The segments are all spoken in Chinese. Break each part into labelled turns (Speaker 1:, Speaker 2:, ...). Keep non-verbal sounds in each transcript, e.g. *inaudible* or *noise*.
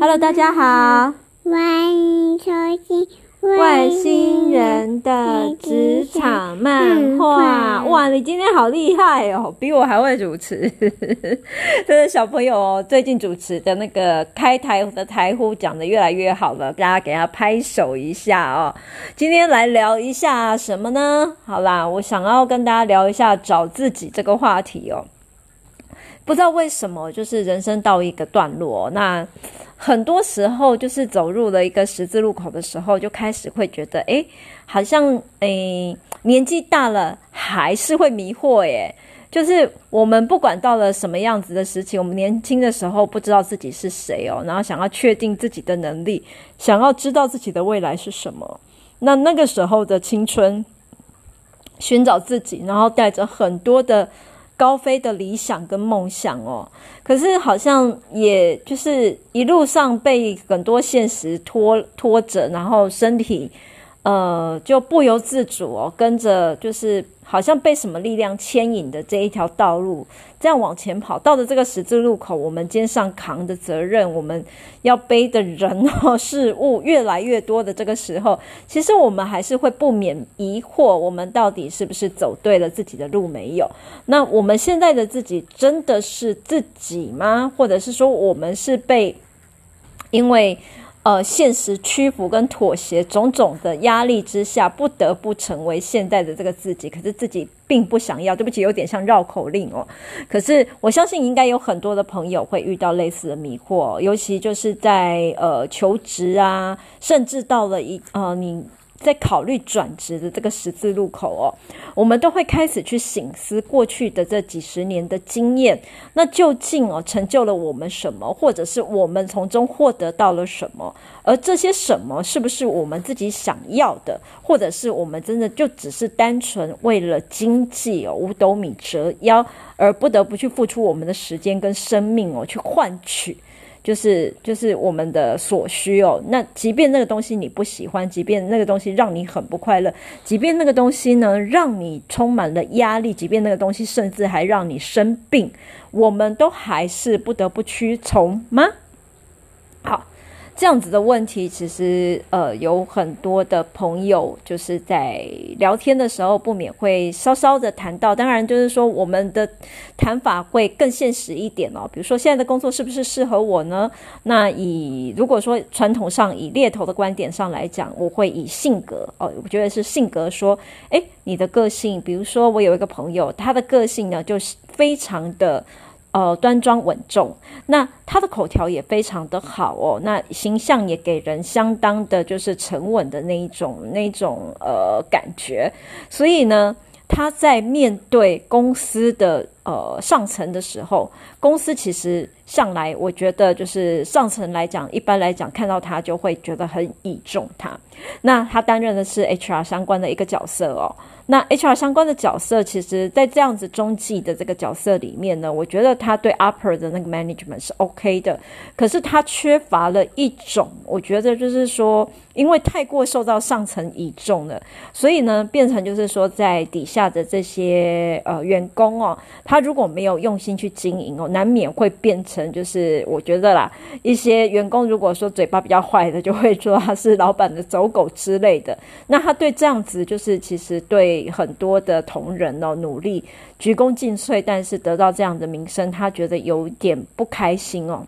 Speaker 1: Hello，大家好，
Speaker 2: 欢迎收听
Speaker 1: 外星人的职场漫画。哇，你今天好厉害哦，比我还会主持。*laughs* 这个小朋友哦，最近主持的那个开台的台呼讲的越来越好了，大家给他拍手一下哦。今天来聊一下什么呢？好啦，我想要跟大家聊一下找自己这个话题哦。不知道为什么，就是人生到一个段落，那很多时候就是走入了一个十字路口的时候，就开始会觉得，诶，好像诶年纪大了还是会迷惑耶。就是我们不管到了什么样子的时期，我们年轻的时候不知道自己是谁哦，然后想要确定自己的能力，想要知道自己的未来是什么。那那个时候的青春，寻找自己，然后带着很多的。高飞的理想跟梦想哦，可是好像也就是一路上被很多现实拖拖着，然后身体呃就不由自主哦，跟着就是。好像被什么力量牵引的这一条道路，这样往前跑，到了这个十字路口，我们肩上扛的责任，我们要背的人哦事物越来越多的这个时候，其实我们还是会不免疑惑：我们到底是不是走对了自己的路没有？那我们现在的自己真的是自己吗？或者是说，我们是被因为？呃，现实屈服跟妥协，种种的压力之下，不得不成为现在的这个自己。可是自己并不想要，对不起，有点像绕口令哦。可是我相信，应该有很多的朋友会遇到类似的迷惑，尤其就是在呃求职啊，甚至到了一呃你。在考虑转职的这个十字路口哦，我们都会开始去醒思过去的这几十年的经验，那究竟哦成就了我们什么，或者是我们从中获得到了什么？而这些什么是不是我们自己想要的，或者是我们真的就只是单纯为了经济哦五斗米折腰而不得不去付出我们的时间跟生命哦去换取？就是就是我们的所需哦。那即便那个东西你不喜欢，即便那个东西让你很不快乐，即便那个东西呢让你充满了压力，即便那个东西甚至还让你生病，我们都还是不得不屈从吗？这样子的问题，其实呃有很多的朋友就是在聊天的时候不免会稍稍的谈到。当然，就是说我们的谈法会更现实一点哦。比如说，现在的工作是不是适合我呢？那以如果说传统上以猎头的观点上来讲，我会以性格哦，我觉得是性格说，诶，你的个性。比如说，我有一个朋友，他的个性呢就是非常的。呃，端庄稳重，那他的口条也非常的好哦，那形象也给人相当的，就是沉稳的那一种那一种呃感觉，所以呢，他在面对公司的呃上层的时候，公司其实向来我觉得就是上层来讲，一般来讲看到他就会觉得很倚重他，那他担任的是 HR 相关的一个角色哦。那 HR 相关的角色，其实，在这样子中继的这个角色里面呢，我觉得他对 upper 的那个 management 是 OK 的，可是他缺乏了一种，我觉得就是说，因为太过受到上层倚重了，所以呢，变成就是说，在底下的这些呃员工哦，他如果没有用心去经营哦，难免会变成就是我觉得啦，一些员工如果说嘴巴比较坏的，就会说他是老板的走狗之类的，那他对这样子就是其实对。给很多的同仁哦，努力鞠躬尽瘁，但是得到这样的名声，他觉得有点不开心哦。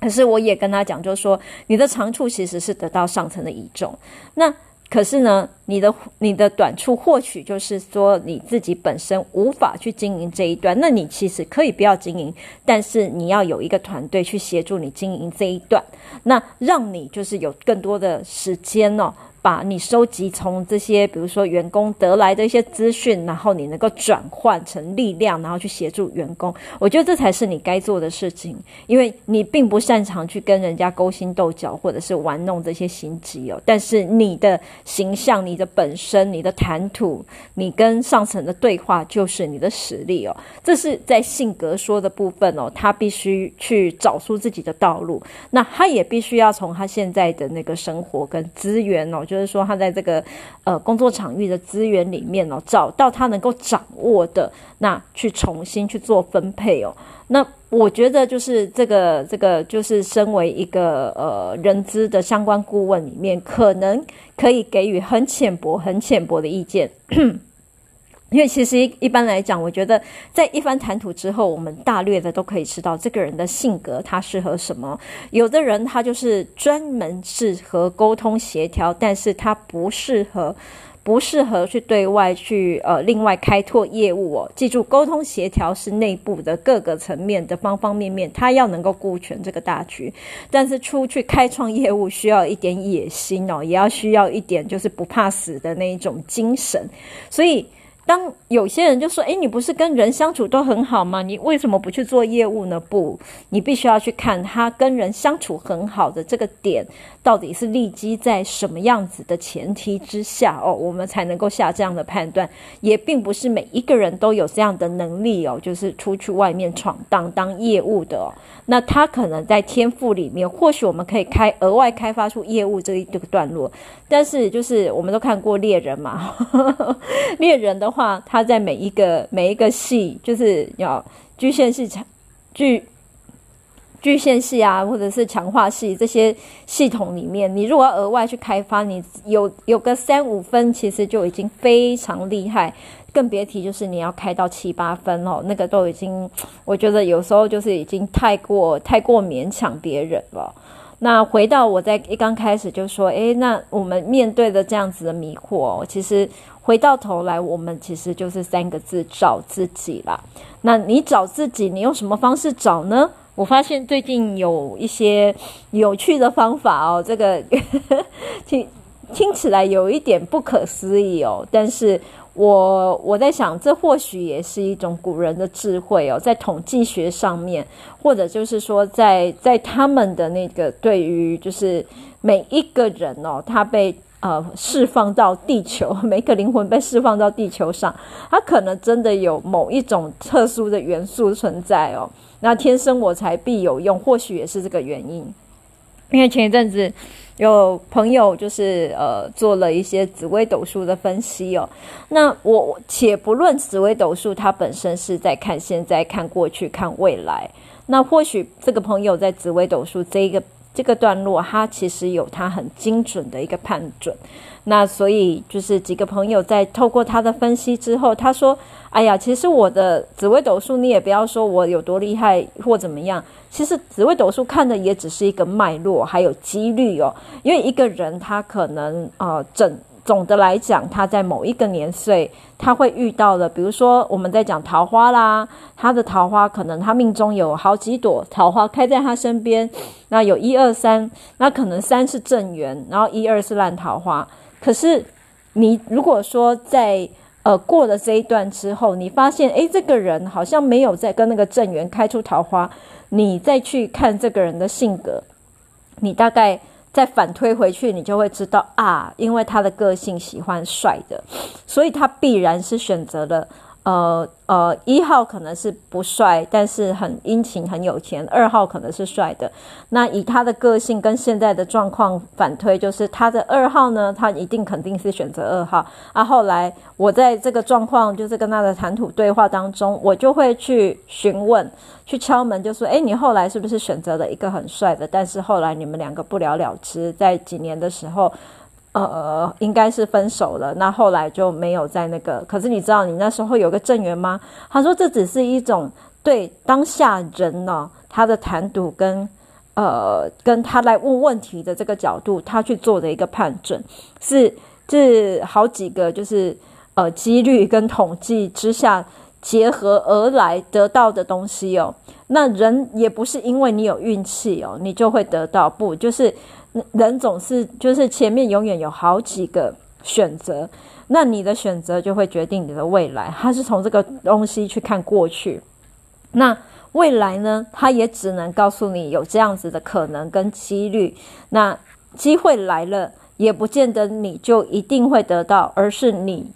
Speaker 1: 可是我也跟他讲，就是说你的长处其实是得到上层的倚重，那可是呢，你的你的短处或许就是说你自己本身无法去经营这一段，那你其实可以不要经营，但是你要有一个团队去协助你经营这一段，那让你就是有更多的时间哦。把你收集从这些，比如说员工得来的一些资讯，然后你能够转换成力量，然后去协助员工。我觉得这才是你该做的事情，因为你并不擅长去跟人家勾心斗角，或者是玩弄这些心机哦。但是你的形象、你的本身、你的谈吐、你跟上层的对话，就是你的实力哦。这是在性格说的部分哦，他必须去找出自己的道路，那他也必须要从他现在的那个生活跟资源哦，就就是说，他在这个呃工作场域的资源里面哦，找到他能够掌握的，那去重新去做分配哦。那我觉得就是这个这个就是身为一个呃人资的相关顾问里面，可能可以给予很浅薄、很浅薄的意见。因为其实一般来讲，我觉得在一番谈吐之后，我们大略的都可以知道这个人的性格，他适合什么。有的人他就是专门适合沟通协调，但是他不适合，不适合去对外去呃另外开拓业务哦。记住，沟通协调是内部的各个层面的方方面面，他要能够顾全这个大局。但是出去开创业务需要一点野心哦，也要需要一点就是不怕死的那一种精神，所以。当有些人就说：“哎，你不是跟人相处都很好吗？你为什么不去做业务呢？”不，你必须要去看他跟人相处很好的这个点，到底是立基在什么样子的前提之下哦，我们才能够下这样的判断。也并不是每一个人都有这样的能力哦，就是出去外面闯荡当业务的哦。那他可能在天赋里面，或许我们可以开额外开发出业务这一这个段落。但是就是我们都看过猎人嘛，*laughs* 猎人的。话他在每一个每一个戏，就是要具现戏强具具现戏啊，或者是强化系这些系统里面，你如果额外去开发，你有有个三五分，其实就已经非常厉害，更别提就是你要开到七八分哦，那个都已经，我觉得有时候就是已经太过太过勉强别人了。那回到我在一刚开始就说，诶，那我们面对的这样子的迷惑哦，其实。回到头来，我们其实就是三个字：找自己啦。那你找自己，你用什么方式找呢？我发现最近有一些有趣的方法哦，这个 *laughs* 听听起来有一点不可思议哦。但是我我在想，这或许也是一种古人的智慧哦，在统计学上面，或者就是说在，在他们的那个对于就是每一个人哦，他被。呃，释放到地球，*laughs* 每个灵魂被释放到地球上，它可能真的有某一种特殊的元素存在哦。那天生我材必有用，或许也是这个原因。因为前一阵子有朋友就是呃做了一些紫微斗数的分析哦。那我且不论紫微斗数，它本身是在看现在、看过去、看未来。那或许这个朋友在紫微斗数这一个。这个段落，他其实有他很精准的一个判准。那所以就是几个朋友在透过他的分析之后，他说：“哎呀，其实我的紫微斗数，你也不要说我有多厉害或怎么样。其实紫微斗数看的也只是一个脉络，还有几率哦。因为一个人他可能啊整。”总的来讲，他在某一个年岁，他会遇到的，比如说我们在讲桃花啦，他的桃花可能他命中有好几朵桃花开在他身边，那有一二三，那可能三是正缘，然后一二是烂桃花。可是你如果说在呃过了这一段之后，你发现诶，这个人好像没有在跟那个正缘开出桃花，你再去看这个人的性格，你大概。再反推回去，你就会知道啊，因为他的个性喜欢帅的，所以他必然是选择了。呃呃，一号可能是不帅，但是很殷勤、很有钱；二号可能是帅的。那以他的个性跟现在的状况反推，就是他的二号呢，他一定肯定是选择二号。啊，后来我在这个状况，就是跟他的谈吐对话当中，我就会去询问、去敲门，就说：“诶，你后来是不是选择了一个很帅的？但是后来你们两个不了了之，在几年的时候。”呃，应该是分手了。那后来就没有在那个。可是你知道你那时候有个正缘吗？他说这只是一种对当下人呢、他的谈吐跟呃跟他来问问题的这个角度，他去做的一个判准，是是好几个就是呃几率跟统计之下结合而来得到的东西哦。那人也不是因为你有运气哦，你就会得到，不就是。人总是就是前面永远有好几个选择，那你的选择就会决定你的未来。他是从这个东西去看过去，那未来呢？他也只能告诉你有这样子的可能跟几率。那机会来了，也不见得你就一定会得到，而是你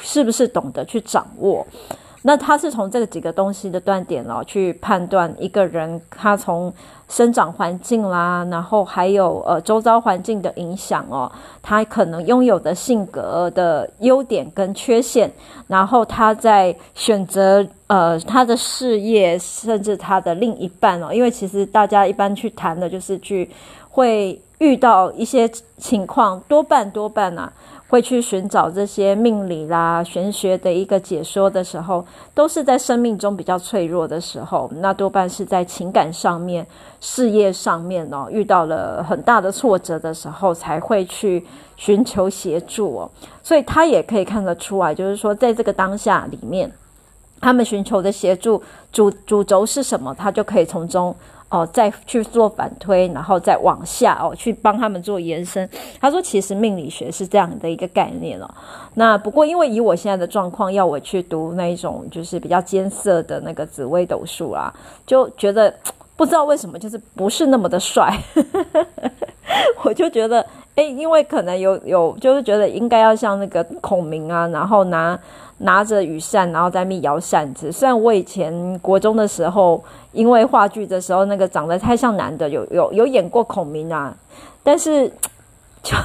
Speaker 1: 是不是懂得去掌握。那他是从这几个东西的断点哦，去判断一个人他从。生长环境啦，然后还有呃周遭环境的影响哦，他可能拥有的性格的优点跟缺陷，然后他在选择呃他的事业，甚至他的另一半哦，因为其实大家一般去谈的就是去会遇到一些情况，多半多半啊。会去寻找这些命理啦、玄学的一个解说的时候，都是在生命中比较脆弱的时候，那多半是在情感上面、事业上面哦，遇到了很大的挫折的时候，才会去寻求协助哦。所以他也可以看得出来，就是说，在这个当下里面，他们寻求的协助主主轴是什么，他就可以从中。哦，再去做反推，然后再往下哦，去帮他们做延伸。他说，其实命理学是这样的一个概念哦。那不过，因为以我现在的状况，要我去读那一种就是比较艰涩的那个紫微斗数啊，就觉得 *tsk* 不知道为什么，就是不是那么的帅。*laughs* 我就觉得，哎，因为可能有有，就是觉得应该要像那个孔明啊，然后拿。拿着羽扇，然后在那摇扇子。虽然我以前国中的时候，因为话剧的时候那个长得太像男的，有有有演过孔明啊，但是 *laughs* 就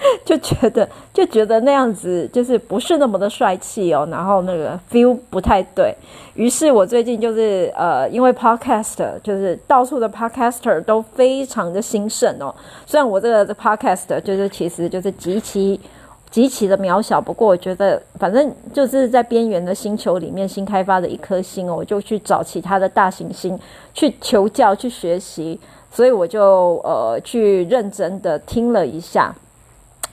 Speaker 1: *laughs* 就觉得就觉得那样子就是不是那么的帅气哦，然后那个 feel 不太对。于是我最近就是呃，因为 podcast 就是到处的 podcaster 都非常的兴盛哦。虽然我这个 podcast 就是其实就是极其。极其的渺小，不过我觉得，反正就是在边缘的星球里面新开发的一颗星哦，我就去找其他的大行星去求教、去学习，所以我就呃去认真的听了一下，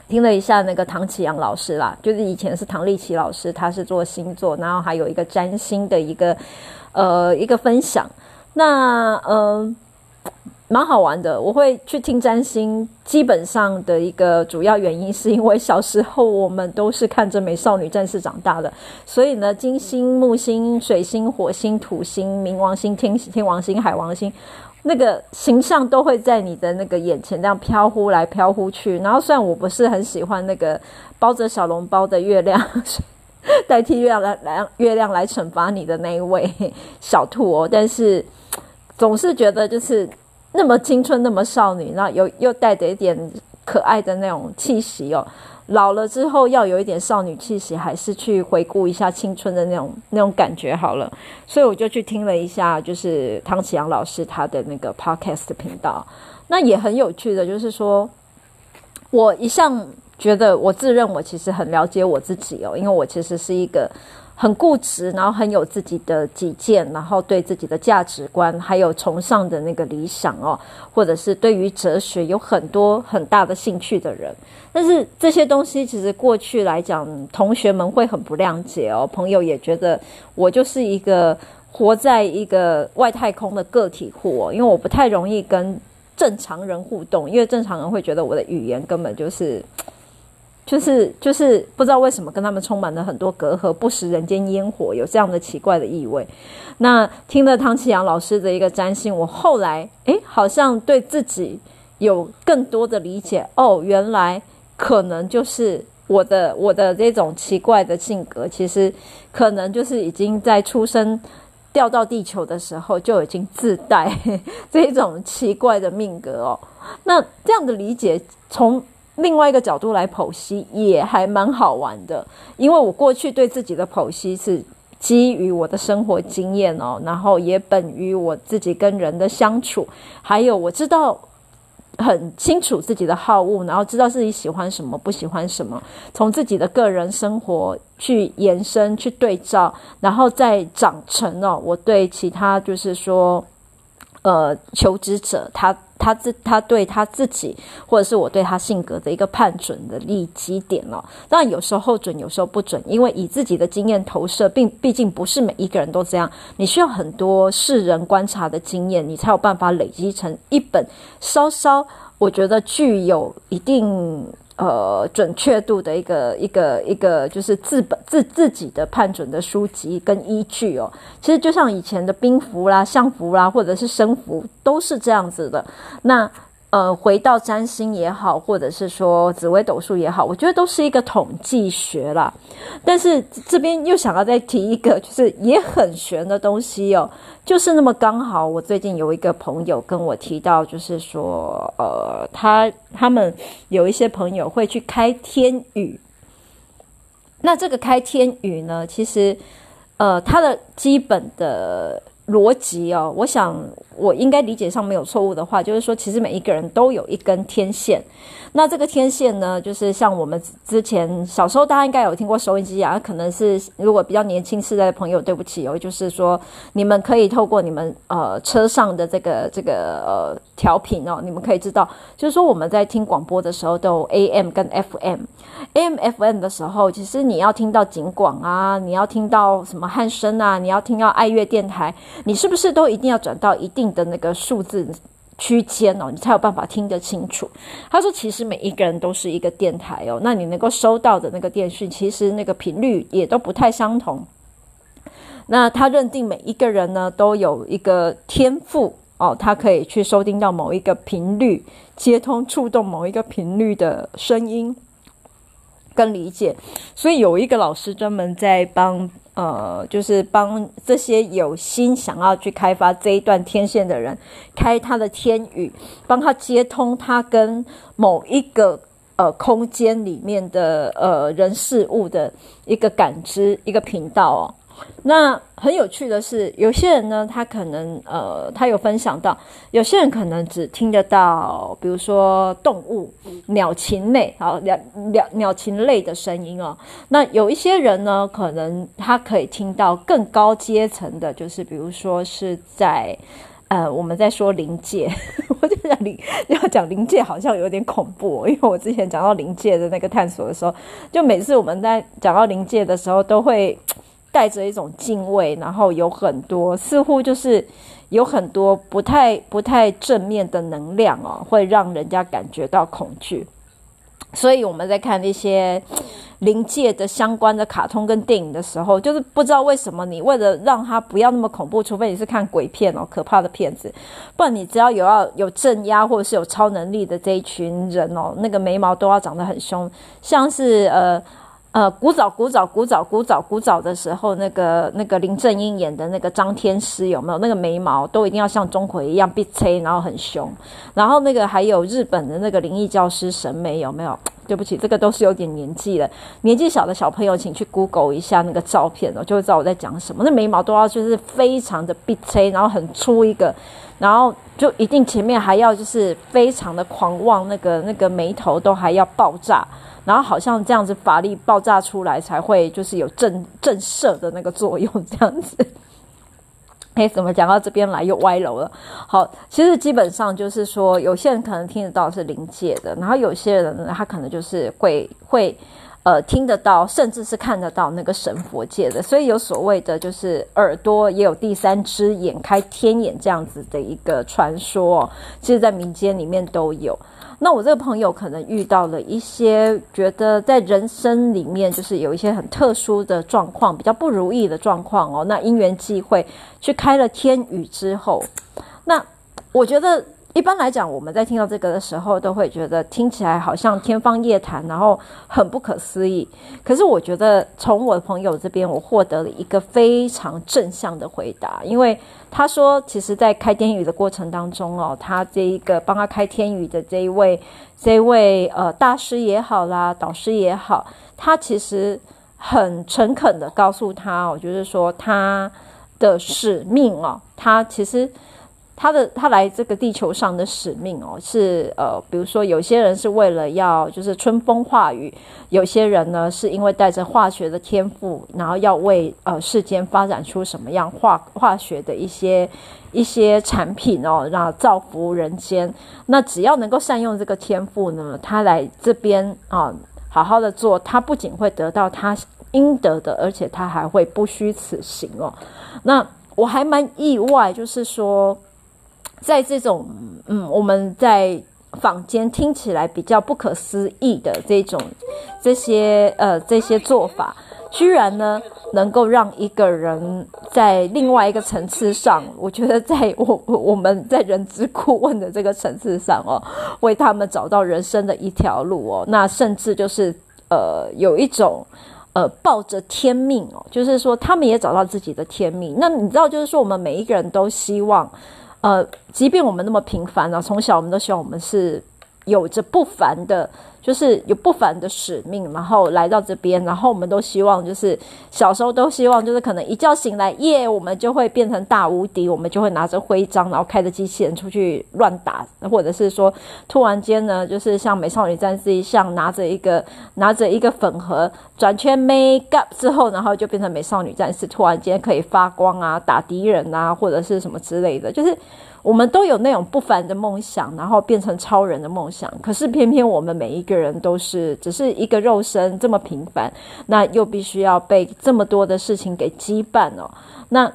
Speaker 1: 听了一下那个唐启阳老师啦，就是以前是唐立淇老师，他是做星座，然后还有一个占星的一个呃一个分享，那嗯。呃蛮好玩的，我会去听占星。基本上的一个主要原因，是因为小时候我们都是看着《美少女战士》长大的，所以呢，金星、木星、水星、火星、土星、冥王星、天天王星、海王星，那个形象都会在你的那个眼前这样飘忽来飘忽去。然后，虽然我不是很喜欢那个包着小笼包的月亮，代替月亮来来月亮来惩罚你的那一位小兔哦，但是总是觉得就是。那么青春，那么少女，然后又又带着一点可爱的那种气息哦。老了之后要有一点少女气息，还是去回顾一下青春的那种那种感觉好了。所以我就去听了一下，就是唐綺阳老师他的那个 podcast 频道。那也很有趣的，就是说我一向觉得我自认我其实很了解我自己哦，因为我其实是一个。很固执，然后很有自己的己见，然后对自己的价值观，还有崇尚的那个理想哦，或者是对于哲学有很多很大的兴趣的人。但是这些东西其实过去来讲，同学们会很不谅解哦，朋友也觉得我就是一个活在一个外太空的个体户哦，因为我不太容易跟正常人互动，因为正常人会觉得我的语言根本就是。就是就是不知道为什么跟他们充满了很多隔阂，不食人间烟火，有这样的奇怪的意味。那听了唐綺阳老师的一个占星，我后来诶好像对自己有更多的理解哦，原来可能就是我的我的这种奇怪的性格，其实可能就是已经在出生掉到地球的时候就已经自带 *laughs* 这种奇怪的命格哦。那这样的理解从。另外一个角度来剖析也还蛮好玩的，因为我过去对自己的剖析是基于我的生活经验哦，然后也本于我自己跟人的相处，还有我知道很清楚自己的好恶，然后知道自己喜欢什么不喜欢什么，从自己的个人生活去延伸去对照，然后再长成哦，我对其他就是说。呃，求职者他他自他对他自己，或者是我对他性格的一个判准的利基点哦。当然有时候准，有时候不准，因为以自己的经验投射，并毕竟不是每一个人都这样。你需要很多世人观察的经验，你才有办法累积成一本稍稍我觉得具有一定。呃，准确度的一个一个一个，就是自本自自己的判准的书籍跟依据哦。其实就像以前的兵符啦、相符啦，或者是生符，都是这样子的。那呃，回到占星也好，或者是说紫微斗数也好，我觉得都是一个统计学啦。但是这边又想要再提一个，就是也很玄的东西哦，就是那么刚好，我最近有一个朋友跟我提到，就是说，呃，他他们有一些朋友会去开天语。那这个开天语呢，其实，呃，它的基本的。逻辑哦，我想我应该理解上没有错误的话，就是说，其实每一个人都有一根天线。那这个天线呢，就是像我们之前小时候，大家应该有听过收音机啊。可能是如果比较年轻世代的朋友，对不起哦，就是说你们可以透过你们呃车上的这个这个呃调频哦，你们可以知道，就是说我们在听广播的时候都有 AM 跟 FM。AM、FM 的时候，其实你要听到警广啊，你要听到什么汉声啊，你要听到爱乐电台，你是不是都一定要转到一定的那个数字？区间哦，你才有办法听得清楚。他说，其实每一个人都是一个电台哦，那你能够收到的那个电讯，其实那个频率也都不太相同。那他认定每一个人呢，都有一个天赋哦，他可以去收听到某一个频率，接通触动某一个频率的声音跟理解。所以有一个老师专门在帮。呃，就是帮这些有心想要去开发这一段天线的人，开他的天语，帮他接通他跟某一个呃空间里面的呃人事物的一个感知一个频道哦。那很有趣的是，有些人呢，他可能呃，他有分享到，有些人可能只听得到，比如说动物、鸟禽类，好，鸟鸟鸟禽类的声音哦。那有一些人呢，可能他可以听到更高阶层的，就是比如说是在呃，我们在说灵界，*laughs* 我就讲灵要讲灵界好像有点恐怖，因为我之前讲到灵界的那个探索的时候，就每次我们在讲到灵界的时候，都会。带着一种敬畏，然后有很多似乎就是有很多不太不太正面的能量哦，会让人家感觉到恐惧。所以我们在看那些灵界的相关的卡通跟电影的时候，就是不知道为什么你为了让它不要那么恐怖，除非你是看鬼片哦，可怕的片子，不然你只要有要有镇压或者是有超能力的这一群人哦，那个眉毛都要长得很凶，像是呃。呃，古早古早古早古早古早的时候，那个那个林正英演的那个张天师有没有？那个眉毛都一定要像钟馗一样碧翠，然后很凶。然后那个还有日本的那个灵异教师神眉有没有？*tsk* 对不起，这个都是有点年纪了。年纪小的小朋友，请去 Google 一下那个照片哦，就会知道我在讲什么。那眉毛都要就是非常的碧翠，然后很粗一个，然后就一定前面还要就是非常的狂妄，那个那个眉头都还要爆炸。然后好像这样子法力爆炸出来才会就是有震震慑的那个作用这样子。*laughs* 哎，怎么讲到这边来又歪楼了？好，其实基本上就是说，有些人可能听得到是灵界的，然后有些人呢，他可能就是会会呃听得到，甚至是看得到那个神佛界的。所以有所谓的就是耳朵也有第三只眼，开天眼这样子的一个传说，其实在民间里面都有。那我这个朋友可能遇到了一些觉得在人生里面就是有一些很特殊的状况，比较不如意的状况哦。那因缘际会去开了天宇之后，那我觉得。一般来讲，我们在听到这个的时候，都会觉得听起来好像天方夜谭，然后很不可思议。可是我觉得，从我的朋友这边，我获得了一个非常正向的回答，因为他说，其实，在开天语的过程当中哦，他这一个帮他开天语的这一位，这一位呃大师也好啦，导师也好，他其实很诚恳的告诉他，我就是说他的使命哦，他其实。他的他来这个地球上的使命哦，是呃，比如说有些人是为了要就是春风化雨，有些人呢是因为带着化学的天赋，然后要为呃世间发展出什么样化化学的一些一些产品哦，让造福人间。那只要能够善用这个天赋呢，他来这边啊，好好的做，他不仅会得到他应得的，而且他还会不虚此行哦。那我还蛮意外，就是说。在这种嗯，我们在坊间听起来比较不可思议的这种这些呃这些做法，居然呢能够让一个人在另外一个层次上，我觉得在我我们在人资顾问的这个层次上哦，为他们找到人生的一条路哦，那甚至就是呃有一种呃抱着天命哦，就是说他们也找到自己的天命。那你知道，就是说我们每一个人都希望，呃，即便我们那么平凡啊，从小我们都希望我们是有着不凡的。就是有不凡的使命，然后来到这边，然后我们都希望，就是小时候都希望，就是可能一觉醒来，耶，我们就会变成大无敌，我们就会拿着徽章，然后开着机器人出去乱打，或者是说，突然间呢，就是像美少女战士一样，拿着一个拿着一个粉盒转圈 make up 之后，然后就变成美少女战士，突然间可以发光啊，打敌人啊，或者是什么之类的，就是。我们都有那种不凡的梦想，然后变成超人的梦想。可是偏偏我们每一个人都是只是一个肉身这么平凡，那又必须要被这么多的事情给羁绊哦。那。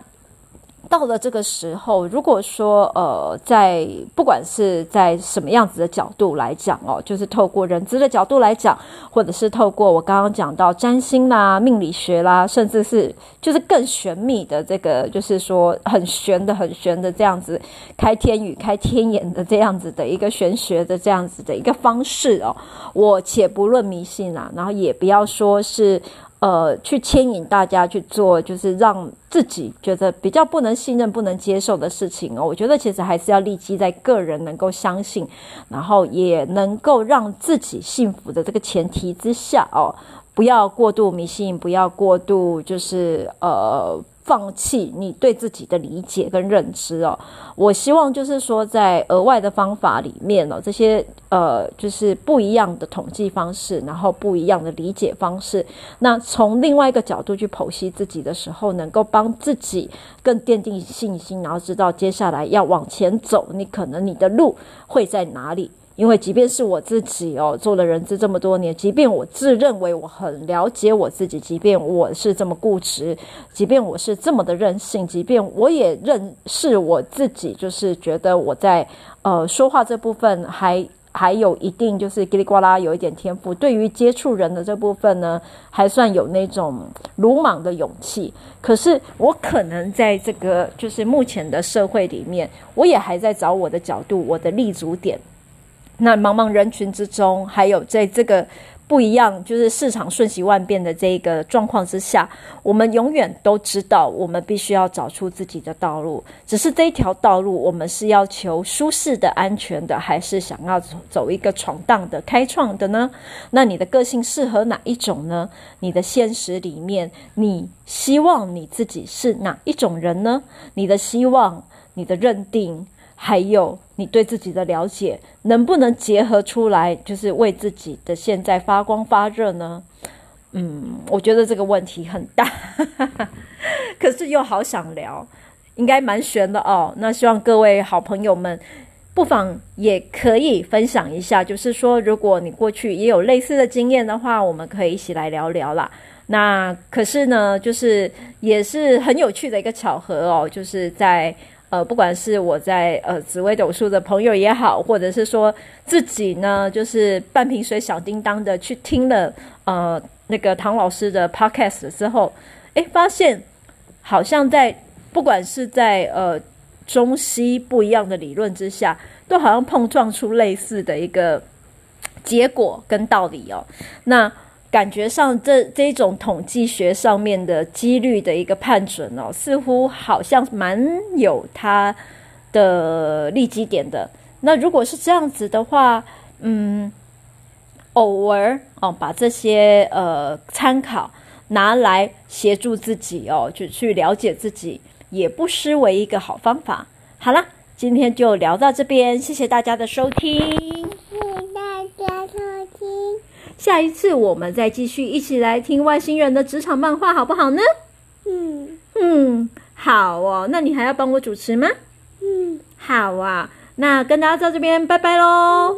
Speaker 1: 到了这个时候，如果说呃，在不管是在什么样子的角度来讲哦，就是透过人资的角度来讲，或者是透过我刚刚讲到占星啦、命理学啦，甚至是就是更玄秘的这个，就是说很玄的、很玄的这样子开天语、开天眼的这样子的一个玄学的这样子的一个方式哦，我且不论迷信啊，然后也不要说是。呃，去牵引大家去做，就是让自己觉得比较不能信任、不能接受的事情哦。我觉得其实还是要立基在个人能够相信，然后也能够让自己幸福的这个前提之下哦，不要过度迷信，不要过度就是呃。放弃你对自己的理解跟认知哦，我希望就是说，在额外的方法里面哦，这些呃，就是不一样的统计方式，然后不一样的理解方式，那从另外一个角度去剖析自己的时候，能够帮自己更奠定信心，然后知道接下来要往前走，你可能你的路会在哪里。因为即便是我自己哦，做了人资这么多年，即便我自认为我很了解我自己，即便我是这么固执，即便我是这么的任性，即便我也认识我自己，就是觉得我在呃说话这部分还还有一定就是叽里呱啦有一点天赋，对于接触人的这部分呢，还算有那种鲁莽的勇气。可是我可能在这个就是目前的社会里面，我也还在找我的角度，我的立足点。那茫茫人群之中，还有在这个不一样，就是市场瞬息万变的这个状况之下，我们永远都知道，我们必须要找出自己的道路。只是这一条道路，我们是要求舒适的、安全的，还是想要走走一个闯荡的、开创的呢？那你的个性适合哪一种呢？你的现实里面，你希望你自己是哪一种人呢？你的希望，你的认定。还有你对自己的了解，能不能结合出来，就是为自己的现在发光发热呢？嗯，我觉得这个问题很大，*laughs* 可是又好想聊，应该蛮悬的哦。那希望各位好朋友们，不妨也可以分享一下，就是说，如果你过去也有类似的经验的话，我们可以一起来聊聊啦。那可是呢，就是也是很有趣的一个巧合哦，就是在。呃，不管是我在呃紫微斗数的朋友也好，或者是说自己呢，就是半瓶水响叮当的去听了呃那个唐老师的 podcast 之后，诶，发现好像在不管是在呃中西不一样的理论之下，都好像碰撞出类似的一个结果跟道理哦。那。感觉上这，这种统计学上面的几率的一个判准哦，似乎好像蛮有它的立基点的。那如果是这样子的话，嗯，偶尔哦，把这些呃参考拿来协助自己哦，就去了解自己，也不失为一个好方法。好啦，今天就聊到这边，谢谢大家的收听。下一次我们再继续一起来听外星人的职场漫画，好不好呢？
Speaker 2: 嗯
Speaker 1: 嗯，好哦。那你还要帮我主持吗？
Speaker 2: 嗯，
Speaker 1: 好啊。那跟大家在这边拜拜喽。